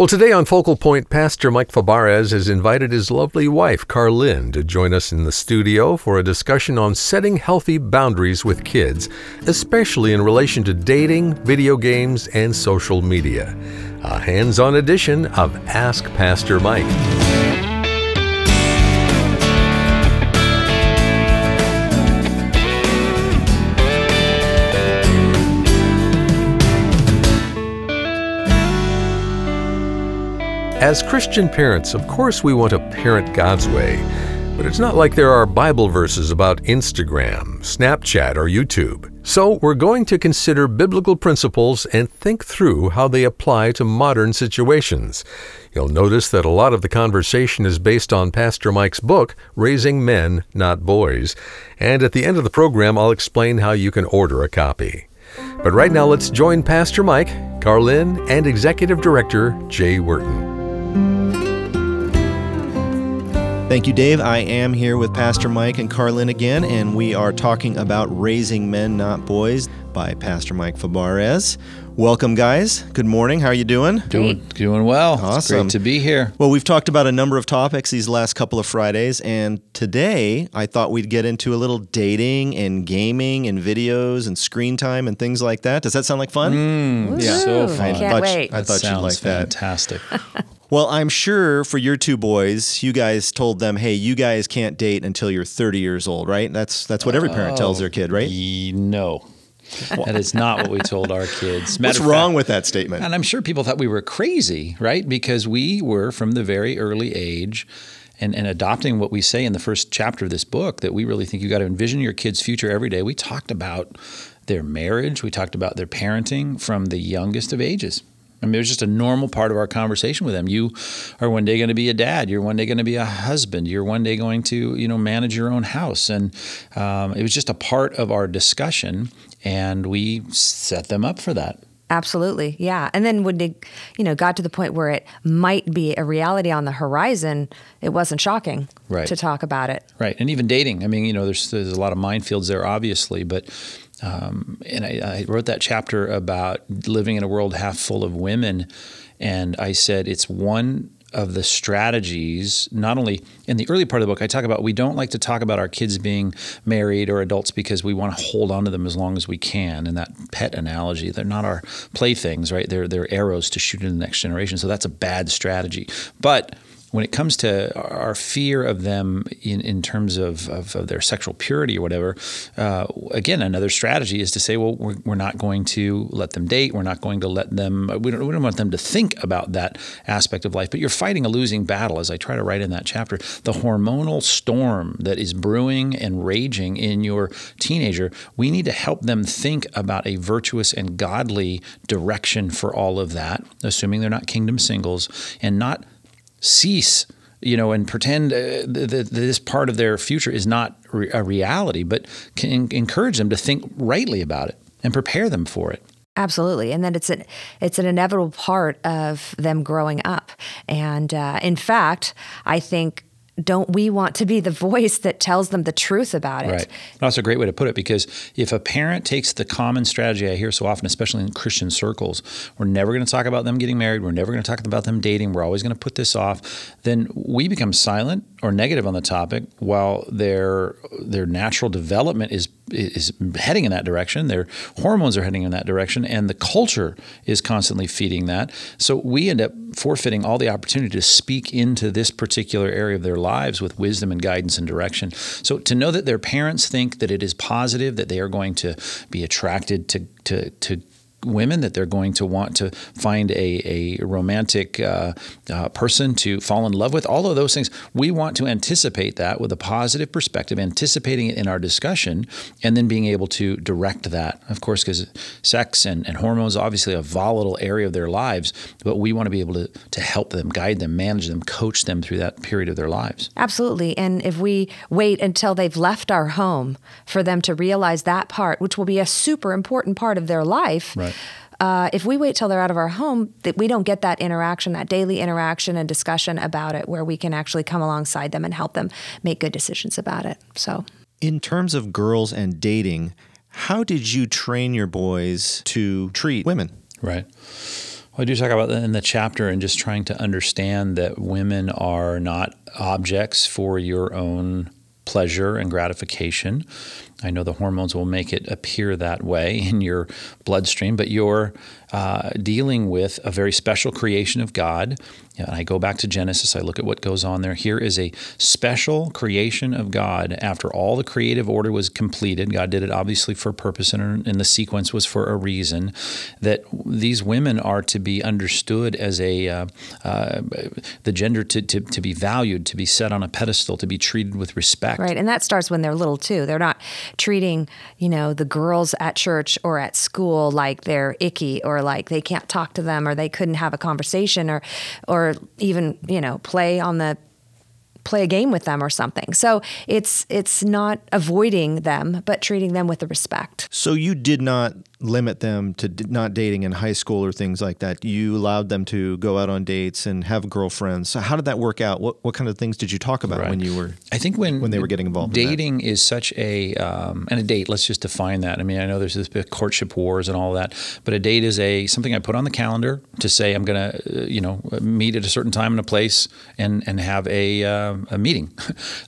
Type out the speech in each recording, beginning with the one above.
Well, today on Focal Point, Pastor Mike Fabarez has invited his lovely wife, Carlynn, to join us in the studio for a discussion on setting healthy boundaries with kids, especially in relation to dating, video games, and social media. A hands on edition of Ask Pastor Mike. As Christian parents, of course, we want to parent God's way, but it's not like there are Bible verses about Instagram, Snapchat, or YouTube. So, we're going to consider biblical principles and think through how they apply to modern situations. You'll notice that a lot of the conversation is based on Pastor Mike's book, Raising Men, Not Boys. And at the end of the program, I'll explain how you can order a copy. But right now, let's join Pastor Mike, Carlynn, and Executive Director Jay Wharton. Thank you, Dave. I am here with Pastor Mike and Carlynn again, and we are talking about Raising Men, Not Boys by Pastor Mike Fabarez. Welcome, guys. Good morning. How are you doing? Doing, doing well. Awesome. It's great to be here. Well, we've talked about a number of topics these last couple of Fridays, and today I thought we'd get into a little dating and gaming and videos and screen time and things like that. Does that sound like fun? Mm, yeah, so fun. I Can't thought, wait. I thought you'd Sounds like that. fantastic. Well, I'm sure for your two boys, you guys told them, "Hey, you guys can't date until you're 30 years old," right? That's that's what every parent tells their kid, right? Oh, ye- no, that is not what we told our kids. Matter What's wrong fact- with that statement? And I'm sure people thought we were crazy, right? Because we were from the very early age. And, and adopting what we say in the first chapter of this book that we really think you got to envision your kid's future every day. We talked about their marriage, we talked about their parenting from the youngest of ages. I mean, it was just a normal part of our conversation with them. You are one day going to be a dad. You're one day going to be a husband. You're one day going to, you know, manage your own house. And um, it was just a part of our discussion, and we set them up for that. Absolutely. Yeah. And then when they, you know, got to the point where it might be a reality on the horizon, it wasn't shocking Right. to talk about it. Right, and even dating. I mean, you know, there's there's a lot of minefields there, obviously, but um, and I, I wrote that chapter about living in a world half full of women, and I said it's one of the strategies. Not only in the early part of the book, I talk about we don't like to talk about our kids being married or adults because we want to hold on to them as long as we can. And that pet analogy, they're not our playthings, right? They're they're arrows to shoot in the next generation. So that's a bad strategy, but when it comes to our fear of them in, in terms of, of, of their sexual purity or whatever, uh, again, another strategy is to say, well, we're, we're not going to let them date. We're not going to let them, we don't, we don't want them to think about that aspect of life. But you're fighting a losing battle, as I try to write in that chapter. The hormonal storm that is brewing and raging in your teenager, we need to help them think about a virtuous and godly direction for all of that, assuming they're not kingdom singles, and not cease you know and pretend uh, that that this part of their future is not re- a reality but can encourage them to think rightly about it and prepare them for it Absolutely, and then it's an it's an inevitable part of them growing up. And uh, in fact, I think don't we want to be the voice that tells them the truth about it? Right. That's a great way to put it because if a parent takes the common strategy I hear so often, especially in Christian circles, we're never going to talk about them getting married, we're never going to talk about them dating, we're always going to put this off, then we become silent or negative on the topic while their their natural development is is heading in that direction. Their hormones are heading in that direction, and the culture is constantly feeding that. So we end up forfeiting all the opportunity to speak into this particular area of their lives with wisdom and guidance and direction. So to know that their parents think that it is positive, that they are going to be attracted to to to women that they're going to want to find a, a romantic uh, uh, person to fall in love with all of those things we want to anticipate that with a positive perspective anticipating it in our discussion and then being able to direct that of course because sex and, and hormones obviously a volatile area of their lives but we want to be able to, to help them guide them manage them coach them through that period of their lives Absolutely. And if we wait until they've left our home for them to realize that part, which will be a super important part of their life, Right. Uh, if we wait till they're out of our home, that we don't get that interaction, that daily interaction and discussion about it, where we can actually come alongside them and help them make good decisions about it. So. In terms of girls and dating, how did you train your boys to treat women? Right. Well, I do talk about that in the chapter and just trying to understand that women are not objects for your own pleasure and gratification. I know the hormones will make it appear that way in your bloodstream, but you're uh, dealing with a very special creation of God. And I go back to Genesis, I look at what goes on there. Here is a special creation of God after all the creative order was completed. God did it obviously for a purpose, and, and the sequence was for a reason. That these women are to be understood as a uh, uh, the gender to, to, to be valued, to be set on a pedestal, to be treated with respect. Right, and that starts when they're little too. They're not treating, you know, the girls at church or at school like they're icky or like they can't talk to them or they couldn't have a conversation or or even you know play on the play a game with them or something. So it's it's not avoiding them, but treating them with the respect. So you did not limit them to d- not dating in high school or things like that. You allowed them to go out on dates and have girlfriends. So how did that work out? What what kind of things did you talk about Right. when you were? I think when when they were getting involved in dating is such a um, and a date. Let's just define that. I mean, I know there's this big courtship wars and all that, but a date is a something I put on the calendar to say I'm going to, uh, you know, meet at a certain time and a place and and have a uh, a meeting.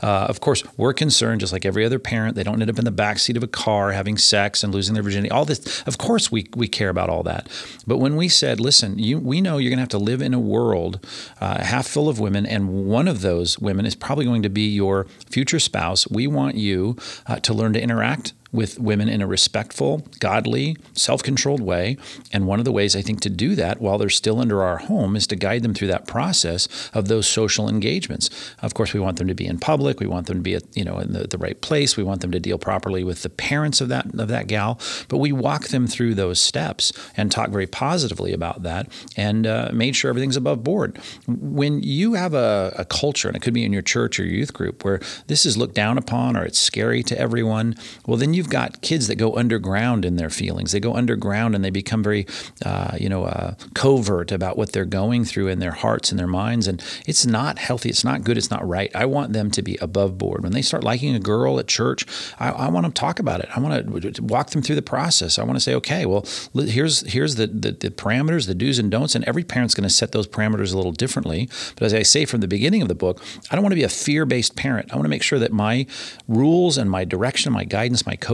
Uh, of course, we're concerned, just like every other parent, they don't end up in the backseat of a car having sex and losing their virginity. All this, of course, we we care about all that. But when we said, listen, you, we know you're going to have to live in a world uh, half full of women, and one of those women is probably going to be your future spouse. We want you uh, to learn to interact with women in a respectful, godly, self controlled way. And one of the ways I think to do that while they're still under our home is to guide them through that process of those social engagements. Of course, we want them to be in public. We want them to be at, you know, in the, the right place. We want them to deal properly with the parents of that, of that gal. But we walk them through those steps and talk very positively about that and uh, made sure everything's above board. When you have a, a culture, and it could be in your church or youth group, where this is looked down upon or it's scary to everyone, well, then you've got kids that go underground in their feelings. They go underground and they become very, uh, you know, uh, covert about what they're going through in their hearts and their minds. And it's not healthy. It's not good. It's not right. I want them to be above board. When they start liking a girl at church, I, I want to talk about it. I want to walk them through the process. I want to say, okay, well, here's here's the, the the parameters, the do's and don'ts, and every parent's going to set those parameters a little differently. But as I say from the beginning of the book, I don't want to be a fear-based parent. I want to make sure that my rules and my direction, my guidance, my coaching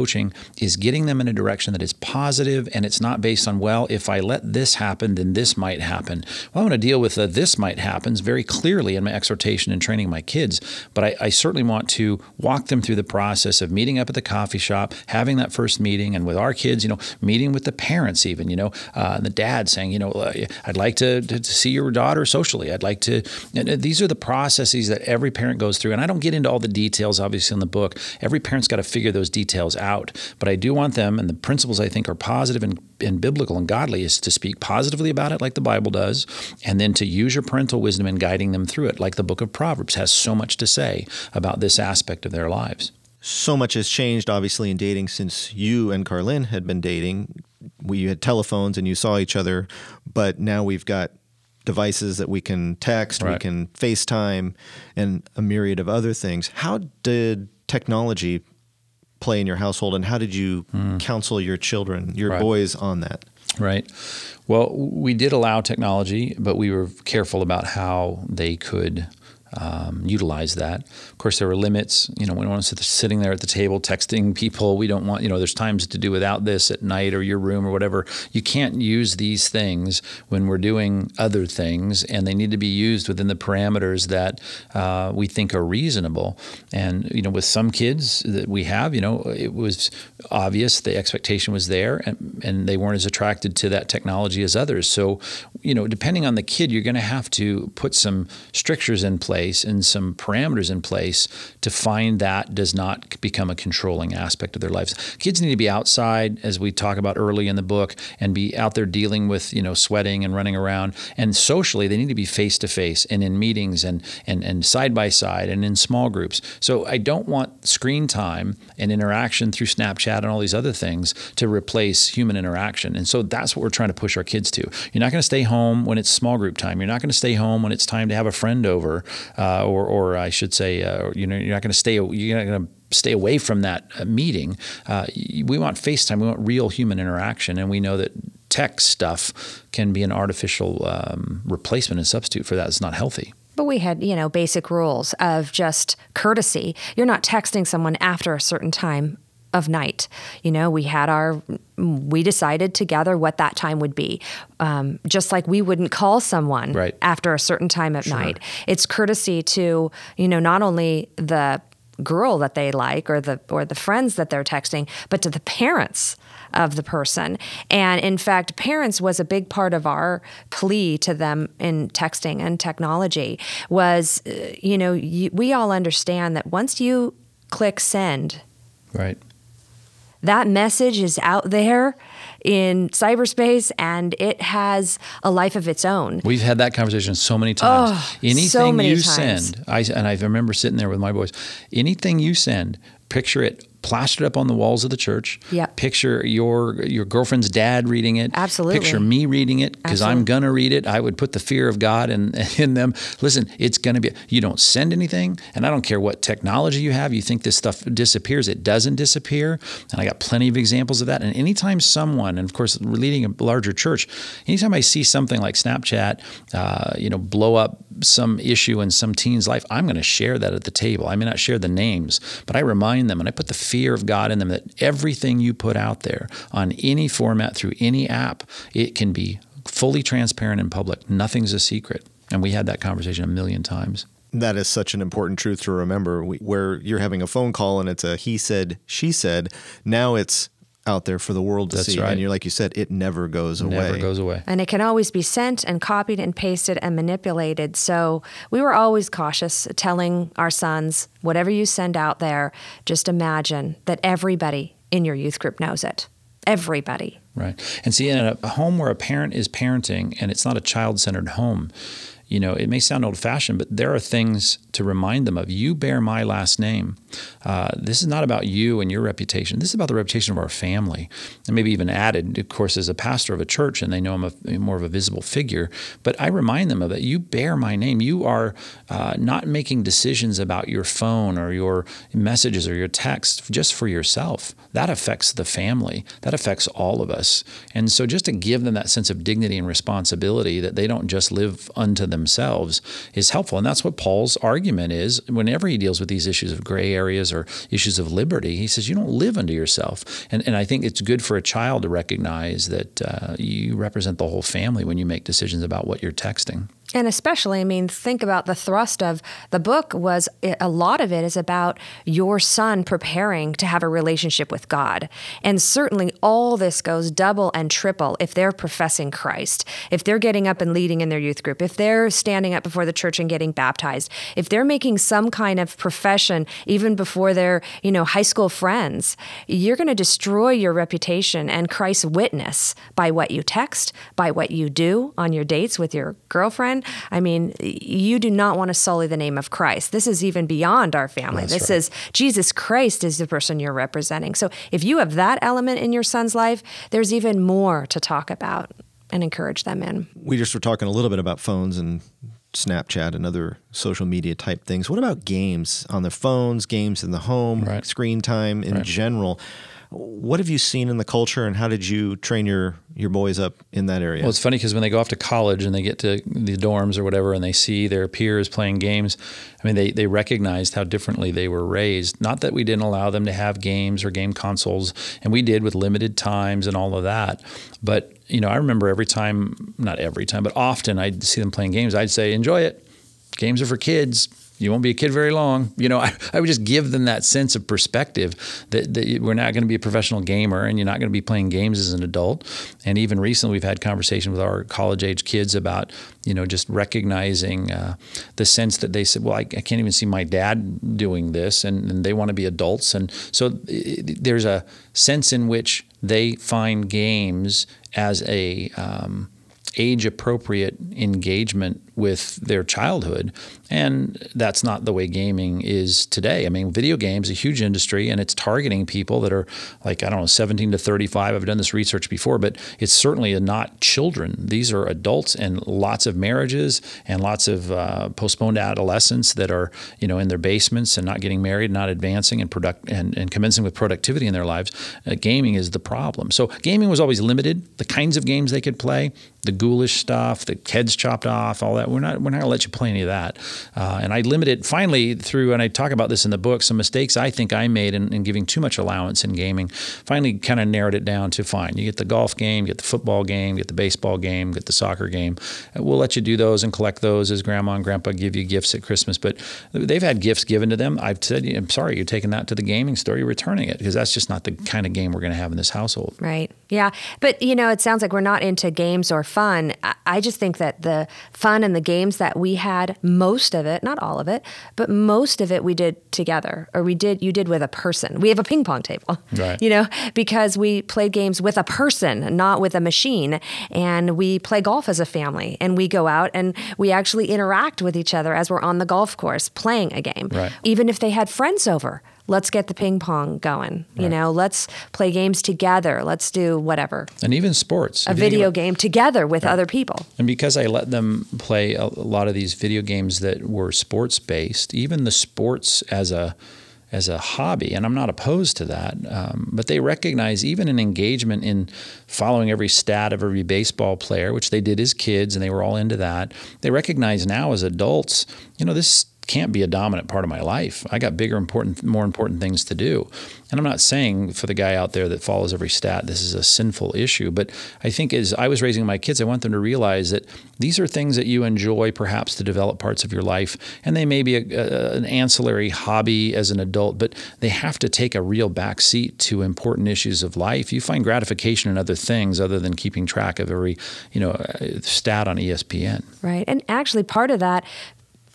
is getting them in a direction that is positive and it's not based on, well, if I let this happen, then this might happen. Well, I want to deal with the this might happens very clearly in my exhortation and training my kids, but I, I certainly want to walk them through the process of meeting up at the coffee shop, having that first meeting, and with our kids, you know, meeting with the parents even, you know, uh, the dad saying, you know, uh, I'd like to, to, to see your daughter socially. I'd like to. uh, these are the processes that every parent goes through, and I don't get into all the details, obviously, in the book. Every parent's got to figure those details out, but I do want them, and the principles I think are positive and, and biblical and godly, is to speak positively about it, like the Bible does, and then to use your parental wisdom in guiding them through it, like the book of Proverbs has so much to say about this aspect of their lives. So much has changed, obviously, in dating since you and Carlynn had been dating. We had telephones and you saw each other, but now we've got devices that we can text, we can FaceTime, and a myriad of other things. How did technology play in your household, and how did you hmm. counsel your children, your. Right. boys, on that? Right. Well, we did allow technology, but we were careful about how they could um, utilize that. Of course, there are limits. You know, we don't want to sit sitting there at the table texting people. We don't want, you know, there's times to do without this at night or your room or whatever. You can't use these things when we're doing other things, and they need to be used within the parameters that uh, we think are reasonable. And, you know, with some kids that we have, you know, it was obvious the expectation was there, and, and they weren't as attracted to that technology as others. So, you know, depending on the kid, you're going to have to put some strictures in place and some parameters in place to find that does not become a controlling aspect of their lives. Kids need to be outside, as we talk about early in the book, and be out there dealing with, you know, sweating and running around. And socially, they need to be face to face and in meetings and and and side by side and in small groups. So I don't want screen time and interaction through Snapchat and all these other things to replace human interaction. And so that's what we're trying to push our kids to. You're not going to stay home when it's small group time. You're not going to stay home when it's time to have a friend over, uh, or or I should say, uh, you know, you're not going to stay. You're not going to stay away from that uh, meeting. Uh, we want FaceTime. We want real human interaction, and we know that tech stuff can be an artificial um, replacement and substitute for that. It's not healthy. But we had, you know, basic rules of just courtesy. You're not texting someone after a certain time of night. You know, we had our, we decided together what that time would be. Um, just like we wouldn't call someone right. after a certain time at sure. night. It's courtesy to, you know, not only the girl that they like or the or the friends that they're texting, but to the parents of the person. And in fact, parents was a big part of our plea to them in texting and technology was, uh, you know, you, we all understand that once you click send, right that message is out there in cyberspace and it has a life of its own. We've had that conversation so many times. Oh, anything so many you times. send, I, and I remember sitting there with my boys, anything you send, picture it plastered up on the walls of the church. Yep. Picture your your girlfriend's dad reading it. Absolutely. Picture me reading it because I'm gonna read it. I would put the fear of God in in them. Listen, it's gonna be. You don't send anything, and I don't care what technology you have. You think this stuff disappears? It doesn't disappear. And I got plenty of examples of that. And anytime someone, and of course, leading a larger church, anytime I see something like Snapchat, uh, you know, blow up some issue in some teen's life, I'm going to share that at the table. I may not share the names, but I remind them and I put the fear of God in them that everything you put out there on any format through any app, it can be fully transparent in public. Nothing's a secret. And we had that conversation a million times. That is such an important truth to remember. where you're having a phone call and it's a he said, she said. Now it's out there for the world to That's see. Right. And you're like you said, it never goes never away. Never goes away. And it can always be sent and copied and pasted and manipulated. So we were always cautious, telling our sons, whatever you send out there, just imagine that everybody in your youth group knows it. Everybody. Right. And see, in a home where a parent is parenting and it's not a child centered home, you know, it may sound old fashioned, but there are things to remind them of. You bear my last name. Uh, this is not about you and your reputation. This is about the reputation of our family. And maybe even added, of course, as a pastor of a church and they know I'm a, more of a visible figure. But I remind them of it. You bear my name. You are uh, not making decisions about your phone or your messages or your text just for yourself. That affects the family. That affects all of us. And so just to give them that sense of dignity and responsibility that they don't just live unto themselves is helpful. And that's what Paul's argument is whenever he deals with these issues of gray areas or issues of liberty. He says, You don't live unto yourself. And, and I think it's good for a child to recognize that uh, you represent the whole family when you make decisions about what you're texting. And especially, I mean, think about the thrust of the book was a lot of it is about your son preparing to have a relationship with God. And certainly all this goes double and triple if they're professing Christ, if they're getting up and leading in their youth group, if they're standing up before the church and getting baptized, if they're making some kind of profession even before their, you know, high school friends, you're going to destroy your reputation and Christ's witness by what you text, by what you do on your dates with your girlfriend I mean, you do not want to sully the name of Christ. This is even beyond our family. That's this right. is Jesus Christ is the person you're representing. So if you have that element in your son's life, there's even more to talk about and encourage them in. We just were talking a little bit about phones and Snapchat and other social media type things. What about games on the phones, games in the home, right. screen time in right. general? What have you seen in the culture, and how did you train your your boys up in that area? Well, it's funny because when they go off to college and they get to the dorms or whatever, and they see their peers playing games, I mean, they they recognized how differently they were raised. Not that we didn't allow them to have games or game consoles, and we did with limited times and all of that, but you know, I remember every time, not every time, but often I'd see them playing games. I'd say, "Enjoy it. Games are for kids." You won't be a kid very long. You know, I, I would just give them that sense of perspective that, that we're not going to be a professional gamer and you're not going to be playing games as an adult. And even recently, we've had conversations with our college age kids about, you know, just recognizing uh, the sense that they said, well, I, I, can't even see my dad doing this, and, and they want to be adults. And so it, there's a sense in which they find games as a um, age appropriate engagement with their childhood. And that's not the way gaming is today. I mean, video games, a huge industry, and it's targeting people that are like, I don't know, 17 to 35. I've done this research before, but it's certainly not children. These are adults and lots of marriages and lots of uh, postponed adolescents that are, you know, in their basements and not getting married, not advancing and product and, and commencing with productivity in their lives. Uh, gaming is the problem. So gaming was always limited. The kinds of games they could play, the ghoulish stuff, the heads chopped off, all that. We're not we're not gonna let you play any of that. Uh, and I limited finally through, and I talk about this in the book, some mistakes I think I made in, in giving too much allowance in gaming. Finally, kind of narrowed it down to fine. You get the golf game, you get the football game, you get the baseball game, get the soccer game. We'll let you do those and collect those as grandma and grandpa give you gifts at Christmas. But they've had gifts given to them. I've said, I'm sorry, you're taking that to the gaming store, you're returning it because that's just not the kind of game we're going to have in this household. Right. Yeah. But, you know, it sounds like we're not into games or fun. I just think that the fun and the games that we had, most of it, not all of it, but most of it we did together or we did, you did with a person. We have a ping pong table, right. you know, because we played games with a person, not with a machine. And we play golf as a family and we go out and we actually interact with each other as we're on the golf course playing a game. Right. Even if they had friends over let's get the ping pong going. Right. You know, let's play games together. Let's do whatever. And even sports. A video game together with other people. And because I let them play a, a lot of these video games that were sports based, even the sports as a as a hobby, and I'm not opposed to that. Um, but they recognize even an engagement in following every stat of every baseball player, which they did as kids, and they were all into that. They recognize now as adults, you know, this can't be a dominant part of my life. I got bigger, important, more important things to do. And I'm not saying for the guy out there that follows every stat, this is a sinful issue. But I think as I was raising my kids, I want them to realize that these are things that you enjoy, perhaps to develop parts of your life, and they may be a, a, an ancillary hobby as an adult, but they have to take a real back seat to important issues of life. You find gratification in other things other than keeping track of every, you know, stat on ESPN. Right, and actually, part of that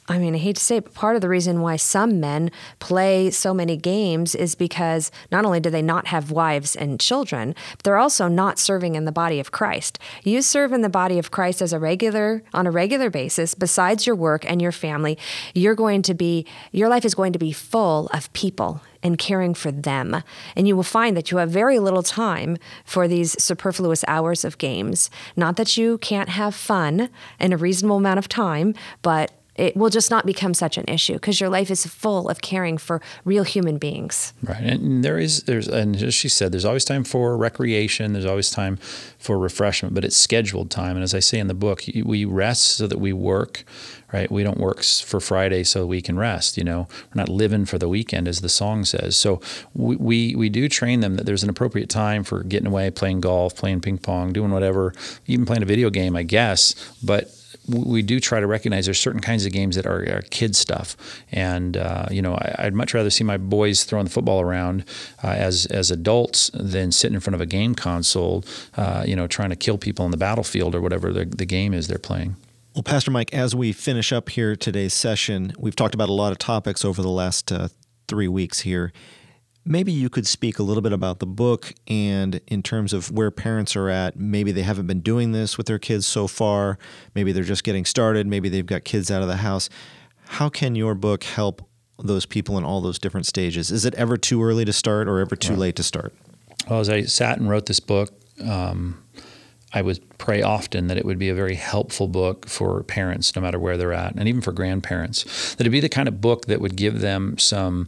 I mean, I hate to say it, but part of the reason why some men play so many games is because not only do they not have wives and children, but they're also not serving in the body of Christ. You serve in the body of Christ as a regular on a regular basis, besides your work and your family, you're going to be your life is going to be full of people and caring for them. And you will find that you have very little time for these superfluous hours of games. Not that you can't have fun in a reasonable amount of time, but it will just not become such an issue because your life is full of caring for real human beings. Right, and there is there's and as she said, there's always time for recreation. There's always time for refreshment, but it's scheduled time. And as I say in the book, we rest so that we work. Right, we don't work for Friday so we can rest. You know, we're not living for the weekend, as the song says. So we we, we do train them that there's an appropriate time for getting away, playing golf, playing ping pong, doing whatever, even playing a video game, I guess. But we do try to recognize there's certain kinds of games that are, are kid stuff, and uh, you know I, would much rather see my boys throwing the football around uh, as as adults than sitting in front of a game console, uh, you know, trying to kill people on the battlefield or whatever the, the game is they're playing. Well, Pastor Mike, as we finish up here today's session, we've talked about a lot of topics over the last uh, three weeks here maybe you could speak a little bit about the book and in terms of where parents are at. Maybe they haven't been doing this with their kids so far. Maybe they're just getting started. Maybe they've got kids out of the house. How can your book help those people in all those different stages? Is it ever too early to start or ever too late to start? Well, as I sat and wrote this book, um, I would pray often that it would be a very helpful book for parents, no matter where they're at, and even for grandparents. That it'd be the kind of book that would give them some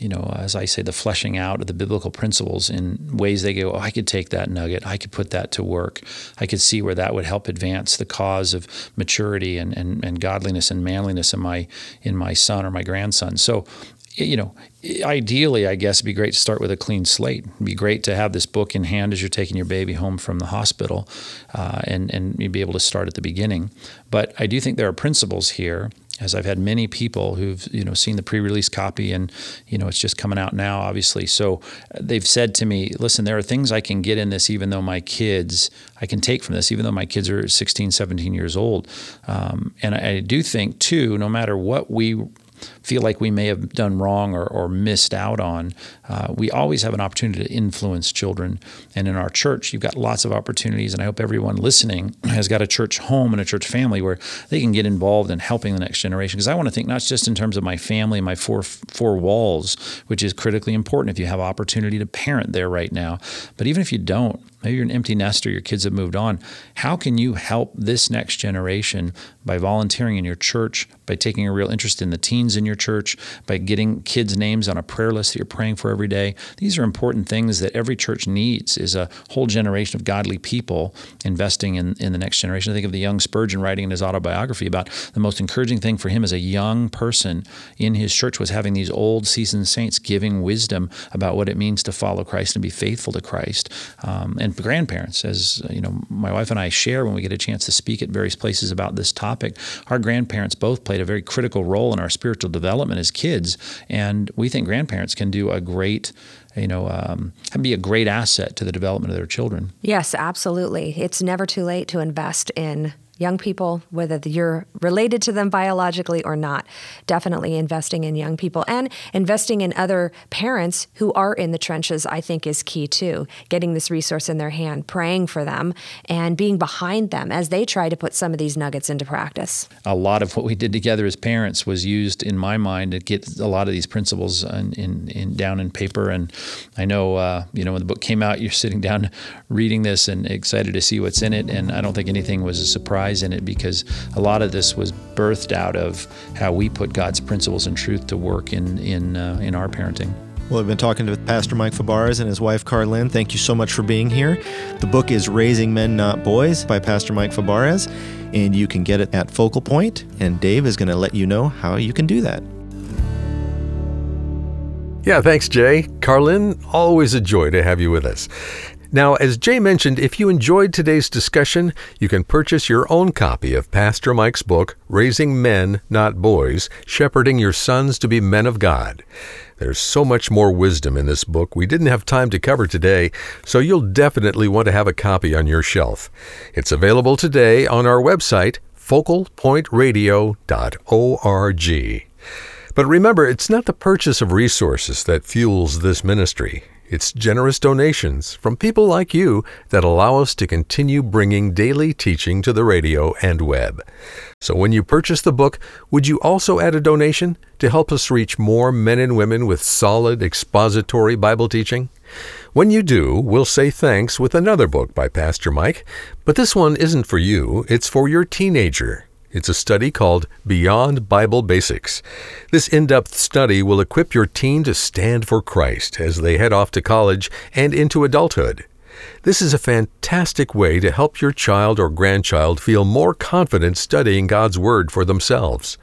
you know, as I say, the fleshing out of the biblical principles in ways they go, oh, I could take that nugget, I could put that to work. I could see where that would help advance the cause of maturity and, and, and godliness and manliness in my in my son or my grandson. So you know, ideally, I guess it'd be great to start with a clean slate. It'd be great to have this book in hand as you're taking your baby home from the hospital, uh, and and you'd be able to start at the beginning. But I do think there are principles here as I've had many people who've you know seen the pre-release copy and you know it's just coming out now obviously. So uh, they've said to me listen there are things I can get in this even though my kids I can take from this even though my kids are 16 17 years old. Um, and I, I do think too no matter what we feel like we may have done wrong or, or missed out on, uh, we always have an opportunity to influence children. And in our church, you've got lots of opportunities. And I hope everyone listening has got a church home and a church family where they can get involved in helping the next generation. Because I want to think not just in terms of my family, my four four walls, which is critically important if you have opportunity to parent there right now, but even if you don't, maybe you're an empty nester, your kids have moved on. How can you help this next generation by volunteering in your church, by taking a real interest in the teens in your church, by getting kids' names on a prayer list that you're praying for every day? These are important things that every church needs is a whole generation of godly people investing in, in the next generation. I think of the young Spurgeon writing in his autobiography about the most encouraging thing for him as a young person in his church was having these old seasoned saints giving wisdom about what it means to follow Christ and be faithful to Christ. Um, and grandparents, as you know, my wife and I share when we get a chance to speak at various places about this topic. Our grandparents both played a very critical role in our spiritual development as kids, and we think grandparents can do a great you know, um, be a great asset to the development of their children. Yes, absolutely. It's never too late to invest in young people, whether you're related to them biologically or not. Definitely investing in young people and investing in other parents who are in the trenches, I think, is key too. Getting this resource in their hand, praying for them, and being behind them as they try to put some of these nuggets into practice. A lot of what we did together as parents was used, in my mind, to get a lot of these principles in, in, in down in paper. And I know, uh, you know, when the book came out, you're sitting down reading this and excited to see what's in it. And I don't think anything was a surprise in it because a lot of this was birthed out of how we put God's principles and truth to work in in uh, in our parenting. Well, I've been talking to Pastor Mike Fabarez and his wife Carlynn. Thank you so much for being here. The book is Raising Men Not Boys by Pastor Mike Fabarez, and you can get it at Focal Point, and Dave is going to let you know how you can do that. Yeah, thanks, Jay. Carlynn, always a joy to have you with us. Now, as Jay mentioned, if you enjoyed today's discussion, you can purchase your own copy of Pastor Mike's book, Raising Men, Not Boys Shepherding Your Sons to Be Men of God. There's so much more wisdom in this book we didn't have time to cover today, so you'll definitely want to have a copy on your shelf. It's available today on our website, focalpointradio.org. But remember, it's not the purchase of resources that fuels this ministry. It's generous donations from people like you that allow us to continue bringing daily teaching to the radio and web. So when you purchase the book, would you also add a donation to help us reach more men and women with solid expository Bible teaching? When you do, we'll say thanks with another book by Pastor Mike, but this one isn't for you, it's for your teenager. It's a study called Beyond Bible Basics. This in depth study will equip your teen to stand for Christ as they head off to college and into adulthood. This is a fantastic way to help your child or grandchild feel more confident studying God's Word for themselves.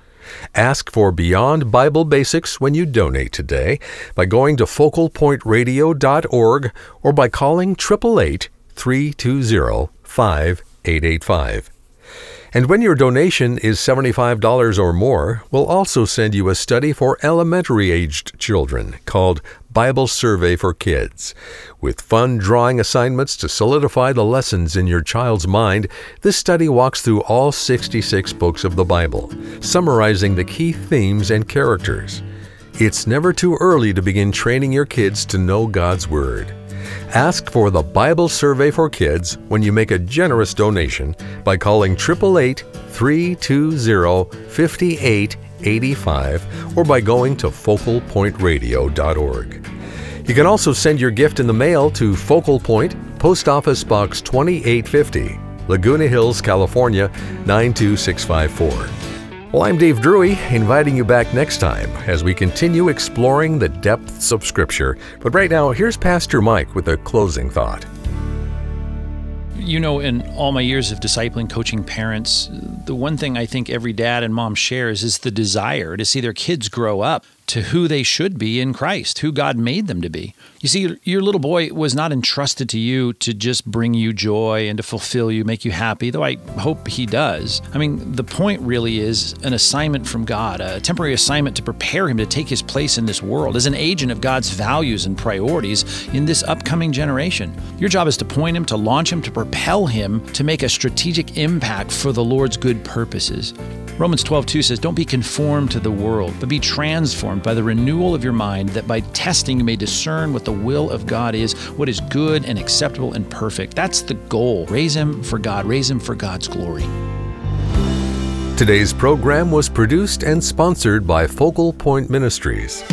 Ask for Beyond Bible Basics when you donate today by going to focalpointradio.org or by calling 888 320 5885. And when your donation is $75 or more, we'll also send you a study for elementary aged children called Bible Survey for Kids. With fun drawing assignments to solidify the lessons in your child's mind, this study walks through all 66 books of the Bible, summarizing the key themes and characters. It's never too early to begin training your kids to know God's Word. Ask for the Bible Survey for Kids when you make a generous donation by calling 888 320 5885 or by going to focalpointradio.org. You can also send your gift in the mail to Focal Point, Post Office Box 2850, Laguna Hills, California 92654. Well, I'm Dave Drury, inviting you back next time as we continue exploring the depths of Scripture. But right now, here's Pastor Mike with a closing thought. You know, in all my years of discipling, coaching parents, the one thing I think every dad and mom shares is the desire to see their kids grow up to who they should be in Christ, who God made them to be. You see, your little boy was not entrusted to you to just bring you joy and to fulfill you, make you happy, though I hope he does. I mean, the point really is an assignment from God, a temporary assignment to prepare him to take his place in this world as an agent of God's values and priorities in this upcoming generation. Your job is to point him, to launch him, to propel him to make a strategic impact for the Lord's good purposes. Romans 12, 2 says, Don't be conformed to the world, but be transformed by the renewal of your mind, that by testing you may discern what the will of God is, what is good and acceptable and perfect. That's the goal. Raise him for God, raise him for God's glory. Today's program was produced and sponsored by Focal Point Ministries.